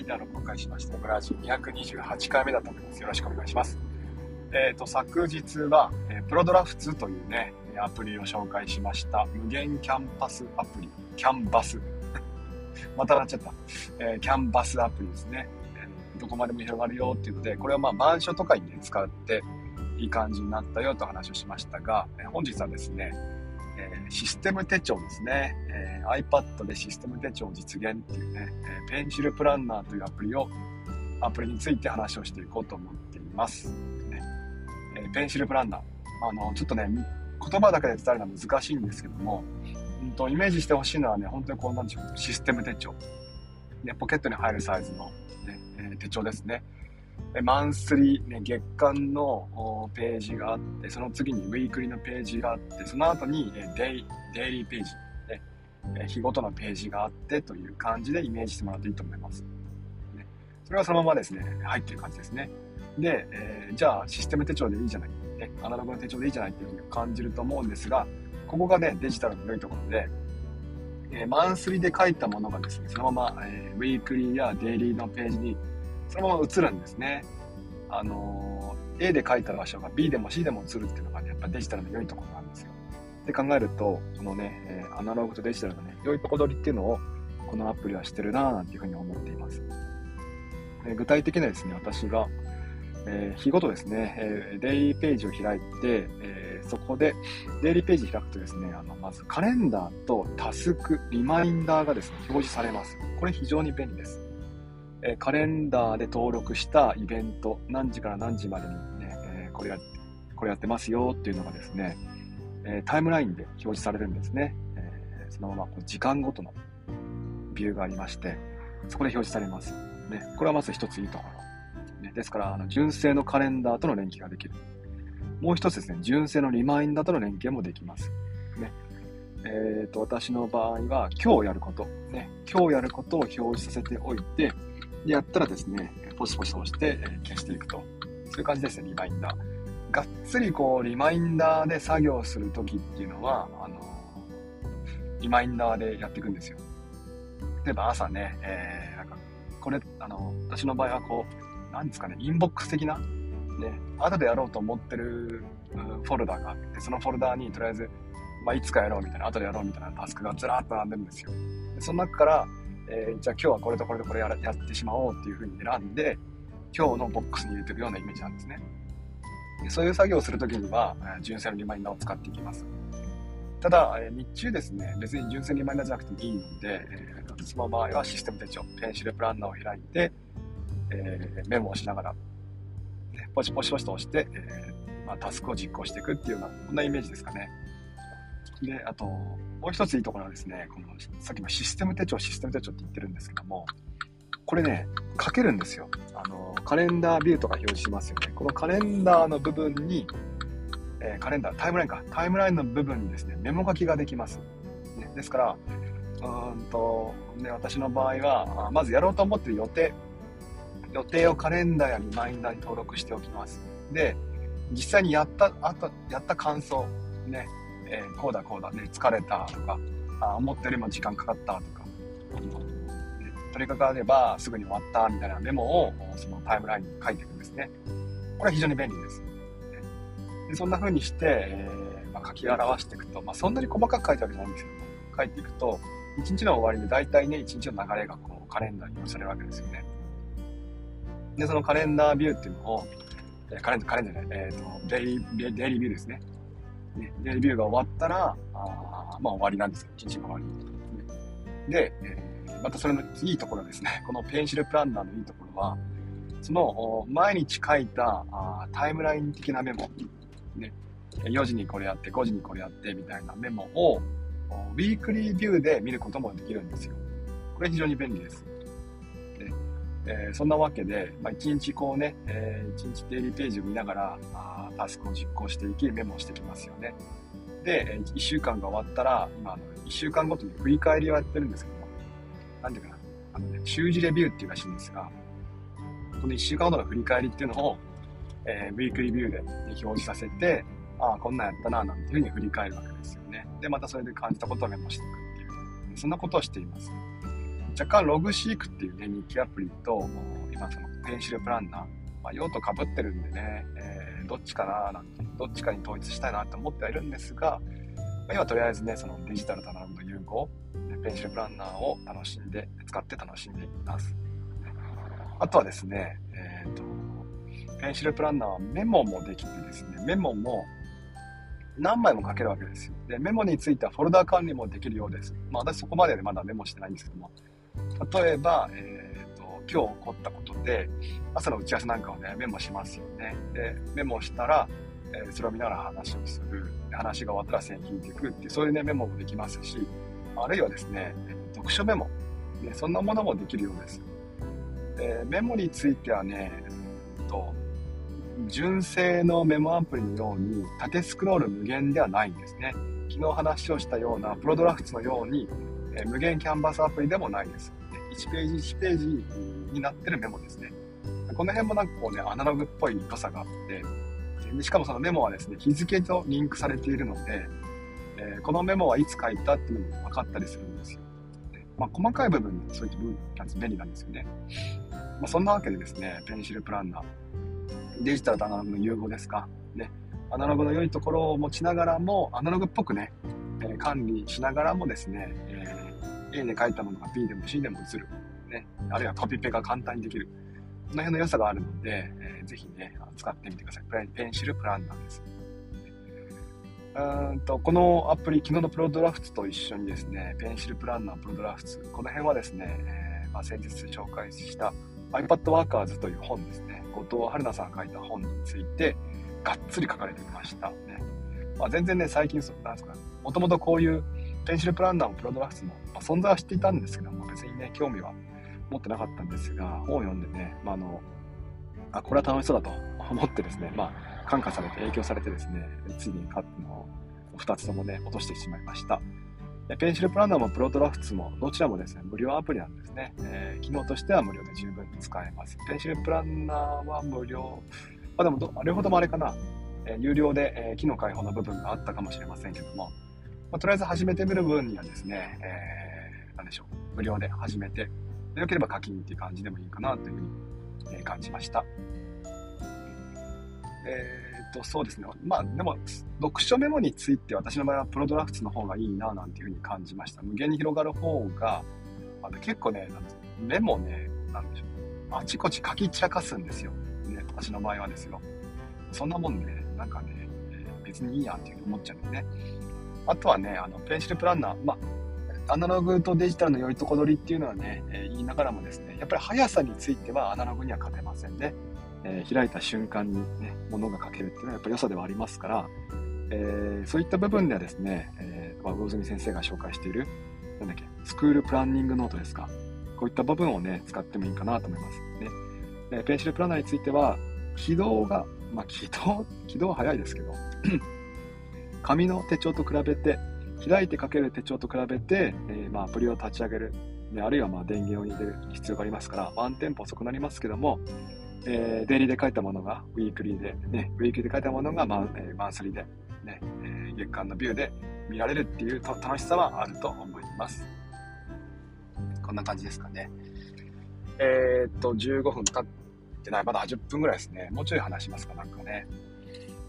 はい、では録音開しました。ブラジル228回目だと思います。よろしくお願いします。えっ、ー、と、昨日は、えー、プロドラフツというね、アプリを紹介しました。無限キャンパスアプリ。キャンバス。またなっちゃった。えー、キャンバスアプリですね。えどこまでも広がるよっていうので、これはまあ、板書とかにね、使って、いい感じになったよと話をしましたが、え本日はですね、えシステム手帳ですね、え iPad でシステム手帳実現っていうね、えペンシルプランナーというアプリを、アプリについて話をしていこうと思っています。ねえペンシルプランナー。あの、ちょっとね、言葉だけで伝えるのは難しいんですけども、うんと、イメージしてほしいのはね、本当にこうなんでしょう、システム手帳。ね、ポケットに入るサイズの、ねえ手帳ですね。マンスリー、ね、月間のページがあって、その次にウィークリーのページがあって、その後にデイデイリーページ、ね、日ごとのページがあってという感じでイメージしてもらっていいと思います。ね、それはそのままですね、入ってる感じですね。で、えー、じゃあシステム手帳でいいじゃない、ね、アナログの手帳でいいじゃないっていうふうに感じると思うんですが、ここがね、デジタルの良いところで、えー、マンスリーで書いたものがですね、そのまま、えー、ウィークリーやデイリーのページにそのまま映るんですね。あの A で書いた場所が B でも C でも映るっていうのがね、やっぱデジタルの良いところなんですよ。で考えると、このね、えアナログとデジタルのね、良いとこ取りっていうのを、このアプリはしてるなぁなんていうふうに思っています。え具体的にはですね、私が、えー、日ごとですね、え、デイリーページを開いて、えー、そこで、デイリーページ開くとですね、あの、まずカレンダーとタスク、リマインダーがですね、表示されます。これ非常に便利です。えカレンダーで登録したイベント、何時から何時までにね、えこれや、これやってますよっていうのがですね、えタイムラインで表示されるんですね。えそのままこう時間ごとのビューがありまして、そこで表示されます。ね、これはまず一ついいところ。ね、ですから、あの純正のカレンダーとの連携ができる。もう一つですね、純正のリマインダーとの連携もできます。ね、えーと、私の場合は今日やること、ね、今日やることを表示させておいて、でやったらですね、ポチポチと押して消していくと。そういう感じですね、リマインダー。がっつりこう、リマインダーで作業するときっていうのは、あの、リマインダーでやっていくんですよ。例えば朝ね、えー、なんか、これ、あの、私の場合はこう、なんですかね、インボックス的な、ね、後でやろうと思ってるフォルダがあって、そのフォルダーにとりあえず、まあ、いつかやろうみたいな、後でやろうみたいなタスクがずらっと並んでるんですよ。でその中から、えー、じゃあ今日はこれとこれとこれややってしまおうっていうふうに選んで、今日のボックスに入れていくようなイメージなんですね。でそういう作業をするときには、純正のリマインダーを使っていきます。ただ、え日中ですね、別に純正リマインダーじゃなくてもいいので、えー、私の場合はシステム手帳、ペンシルプランナーを開いて、えー、メモをしながら、ね、ポチポチポチと押して、えーまあ、タスクを実行していくっていうような、こんなイメージですかね。で、あと、もう一ついいところはですね、この、さっきのシステム手帳、システム手帳って言ってるんですけども、これね、書けるんですよ。あの、カレンダービューとか表示しますよね。このカレンダーの部分に、えー、カレンダー、タイムラインか。タイムラインの部分にですね、メモ書きができます。ね、ですから、うんと、ね、私の場合は、まずやろうと思ってる予定、予定をカレンダーやリマインダーに登録しておきます。で、実際にやった、あと、やった感想、ね、えー、こうだこうだね、疲れたとか、あ思ったよりも時間かかったとか、取り掛かればすぐに終わったみたいなメモをそのタイムラインに書いていくんですね。これは非常に便利です。でそんな風にして、えー、まあ、書き表していくと、まあ、そんなに細かく書いてあるわけじゃないんですけども書いていくと、1日の終わりに大体ね、1日の流れがこうカレンダーに載せれるわけですよね。で、そのカレンダービューっていうのを、カレンダー、カレンダーじゃない、えっ、ー、と、デイ、デイリービューですね。ね、で、レビューが終わったら、あまあ終わりなんですよ。一日が終わり。で、えー、またそれのいいところですね。このペンシルプランナーのいいところは、その毎日書いたあタイムライン的なメモ、ね、4時にこれやって、5時にこれやってみたいなメモを、ウィークリービューで見ることもできるんですよ。これ非常に便利です。でえー、そんなわけで、まあ、1日こうね、えー、1日デイリーページを見ながら、あタスクを実行していき、メモしてきますよね。で、1週間が終わったら、今、1週間ごとに振り返りをやってるんですけども、なんていうかな、あのね、習字レビューっていうらしいんですが、この1週間ごとの振り返りっていうのを、えー、ウィークリービューで表示させて、ああ、こんなんやったな、なんていうふうに振り返るわけですよね。で、またそれで感じたことをメモしていくっていう、そんなことをしています。若干ログシークっていうね、日記アプリと、今そのペンシルプランナー、まあ、用途かぶってるんでね、え、どっちかななんて、どっちかに統一したいなと思ってはいるんですが、今とりあえずね、そのデジタルとアナログの融合、ペンシルプランナーを楽しんで、使って楽しんでいます。あとはですね、えっ、ー、と、ペンシルプランナーはメモもできてですね、メモも何枚も書けるわけですよ。で、メモについてはフォルダ管理もできるようです。まあ私そこまででまだメモしてないんですけども、例えば、え、ー、今日起こったことで、朝の打ち合わせなんかをね、メモしますよね。で、メモしたら、えー、それを見ながら話をする。話が終わったら線引いていくっていう、そういうね、メモもできますし、あるいはですね、読書メモ、ね、そんなものもできるようです。でメモについてはね、うんと、純正のメモアプリのように縦スクロール無限ではないんですね。昨日話をしたようなプロドラフトのように、え無限キャンバスアプリでもないです。1ページ1ページになってるメモですね。この辺もなんかこうね、アナログっぽい良さがあって、でしかもそのメモはですね、日付とリンクされているので、えー、このメモはいつ書いたっていうのも分かったりするんですよ。まあ、細かい部分そういった部分なんです便利なんですよね。まあ、そんなわけでですね、ペンシルプランナー、デジタルとアナログの融合ですか。ね、アナログの良いところを持ちながらも、アナログっぽくね、え、管理しながらもですね、え、A で書いたものが B でも C でも映る。ね、あるいはコピペが簡単にできる。この辺の良さがあるので、えー、ぜひね、使ってみてください。ペンシルプランナーです。うんとこのアプリ、昨日のプロドラフツと一緒にですね、ペンシルプランナープロドラフツ、この辺はですね、えー、まあ、先日紹介した iPad Workers という本ですね、後藤春菜さんが書いた本について、がっつり書かれていました。ねまあ、全然ね、最近そ、なんですか、もともとこういうペンシルプランナーもプロドラフツも、まあ、存在は知っていたんですけども、別にね、興味は持ってなかったんですが、本を読んでね、まあ、あの、あ、これは楽しそうだと 思ってですね、まあ、感化されて、影響されてですね、ついに買ったの2つともね、落としてしまいました。ペンシルプランナーもプロドラフツもどちらもですね、無料アプリなんですね。えー、機能としては無料で十分使えます。ペンシルプランナーは無料。まあ、でもど、両方ともあれかな。えー、有料で、えー、機能開放の部分があったかもしれませんけども、まあ、とりあえず始めてみる分にはですね、えー、なんでしょう。無料で始めて、よければ課金っていう感じでもいいかなというふうに、感じました。えー、と、そうですね。まあ、でも、読書メモについて私の場合はプロドラフツの方がいいな、なんていうふうに感じました。無限に広がる方が、あの結構ね、メモね、なんでしょう。あちこち書き散らかすんですよ。ね、私の場合はですよ。そんなもんね、なんかね、別にいいやっていうふうに思っちゃうんですね。あとはね、あの、ペンシルプランナー、まあ、アナログとデジタルの良いとこ取りっていうのはね、えー、言いながらもですね、やっぱり速さについてはアナログには勝てませんね。えー、開いた瞬間にね、物が書けるっていうのはやっぱり良さではありますから、えー、そういった部分ではですね、えー、魚住先生が紹介している、なんだっけ、スクールプランニングノートですか。こういった部分をね、使ってもいいかなと思います。ね。え、ペンシルプランナーについては、起動が、まあ、起動、起動は早いですけど、紙の手帳と比べて、開いて書ける手帳と比べて、えー、まあ、アプリを立ち上げる、ね、あるいはまあ電源を入れる必要がありますから、ワンテンポ遅くなりますけども、えー、デイリーで書いたものがウィークリーで、ね、ウィークリーで書いたものがマン,、えー、マンスリーで、ねえー、月間のビューで見られるっていう楽しさはあると思います。こんな感じですかね。えー、っと、15分経ってない。まだ10分ぐらいですね。もうちょい話しますか、なんかね。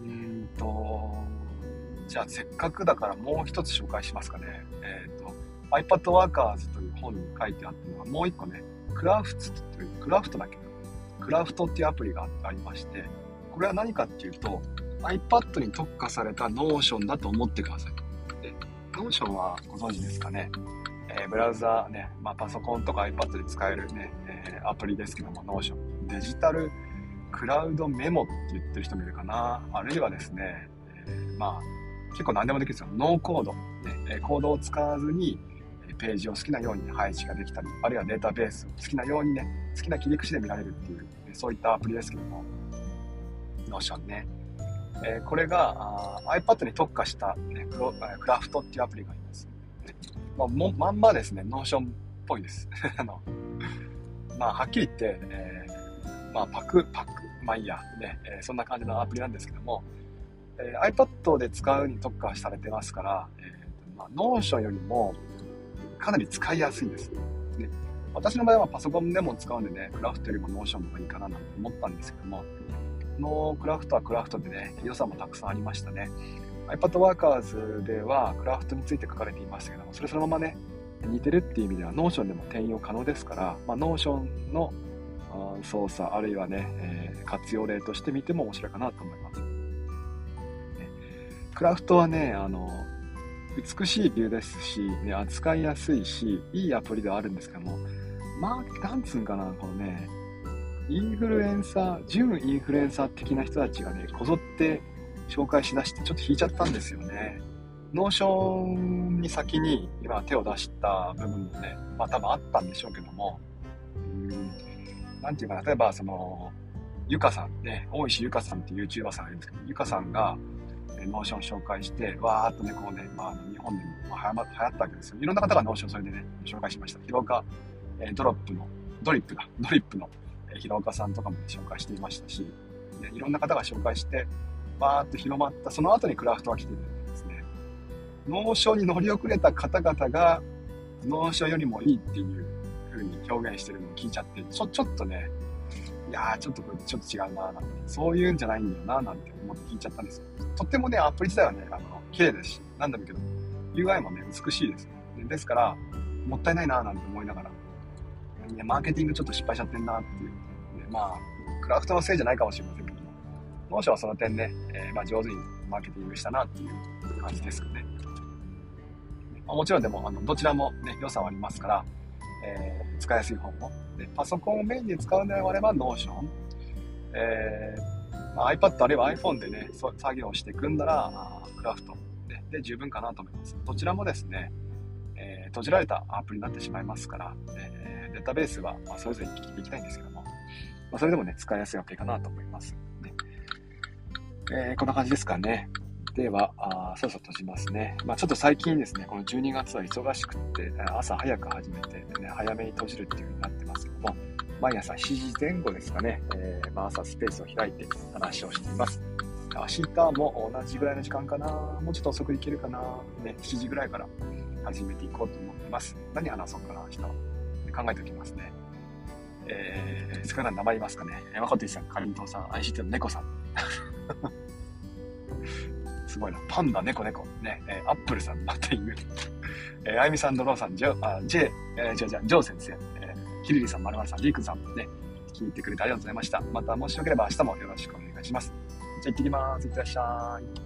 うんと、じゃあせっかくだからもう一つ紹介しますかね。えー、っと、iPad Workers という本に書いてあったのがもう一個ね、クラフトという、クラフトだけど、クラフトっていうアプリがありまして、これは何かっていうと、iPad に特化された Notion だと思ってください。で、Notion はご存知ですかね。えー、ブラウザーね、まあ、パソコンとか iPad で使えるね、えー、アプリですけども、Notion。デジタルクラウドメモって言ってる人もいるかな。あるいはですね、えー、まあ、結構何でもできるんですよ。ノーコード。ね、コードを使わずに、ページを好きなように配置ができたり、あるいはデータベースを好きなようにね、好きな切り口で見られるっていう、そういったアプリですけども、Notion ね。えー、これがあ iPad に特化した、ね、クロクラフトっていうアプリがあります。まあ、もまんまですね、Notion っぽいです。あのまあ、はっきり言って、えー、まあ、パク、パク、まあいいや、ね、えー、そんな感じのアプリなんですけども、えー、iPad で使うに特化されてますから、えーまあ、Notion よりもかなり使いやすいんです。ね、私の場合はパソコンでも使うんでね、クラフトよりもノーションの方がいいかななんて思ったんですけども、のクラフトはクラフトでね、良さもたくさんありましたね。iPad Workers ではクラフトについて書かれていましたけども、それそのままね、似てるっていう意味では Notion でも転用可能ですから、まあ、Notion の操作あるいはね、えー、活用例として見ても面白いかなと思います。クラフトはね、あの、美しいビューですし、ね、扱いやすいし、いいアプリではあるんですけども、まあ、なんつうんかな、このね、インフルエンサー、準インフルエンサー的な人たちがね、こぞって紹介しだして、ちょっと引いちゃったんですよね。ノーションに先に今手を出した部分もね、まあ多分あったんでしょうけども、うん、なんていうかな、例えばその、ゆかさんね、大石ゆかさんっていう YouTuber さんがいるんですけど、ゆかさんが、ノーション紹介して、わーっとね、こうね、まあ、日本でも流行ったわけですよ。いろんな方がノーションそれでね、紹介しました。広岡、え、ドロップの、ドリップだ、ドリップの、え、広岡さんとかも、ね、紹介していましたし、でいろんな方が紹介して、わーっと広まった、その後にクラフトが来てるんですね。ノーションに乗り遅れた方々が、ノーションよりもいいっていう風に表現してるのを聞いちゃって、ちょ、ちょっとね、いやー、ちょっとこれちょっと違うななんて、そういうんじゃないんだよなーなんて思って聞いちゃったんですよ。とってもね、アプリ自体はね、あの、綺麗ですし、なんだけど、UI もね、美しいです。ですから、もったいないなーなんて思いながら、いや、マーケティングちょっと失敗しちゃってんなっていう。ね、まあ、クラフトのせいじゃないかもしれませんけども、当初はその点ね、えー、まあ、上手にマーケティングしたなっていう感じですかね。まあ、もちろんでも、あの、どちらもね、良さはありますから、えー、使いやすい方も。で、パソコンをメインに使うのであれば Notion。えー、ま、iPad あるいは iPhone でね、作業していくんなら、クラフトでで十分かなと思います。どちらもですね、えー、閉じられたアプリになってしまいますから、えー、データベースは、まあ、それぞれに聞いていきたいんですけども、まあ、それでもね、使いやすいアプリかなと思います。えー、こんな感じですかね。では、あそろそろ閉じますね。まあ、ちょっと最近ですね、この12月は忙しくって、朝早く始めて、ね、早めに閉じるっていう風になってますけども、毎朝7時前後ですかね、えー、まあ、朝スペースを開いて話をしています。明日も同じぐらいの時間かな、もうちょっと遅く行けるかな、ね、7時ぐらいから始めていこうと思ってます。何話そうかな、明日は。考えておきますね。えー、少ない名前言いますかね。山本さん、かりんとうさん、ICT の猫さん。すごいな。パンダ、猫、猫。ね、えー、アップルさん、またいう。えー、あゆみさん、ドローさん、ジョ、あ、ジェ、えー、じゃじゃ、ジョー先生、えー、ヒリリさん、まるまるさん、リークさん、ね、聞いてくれてありがとうございました。また、もしよければ明日もよろしくお願いします。じゃあ行ってきます。いってらっしゃい。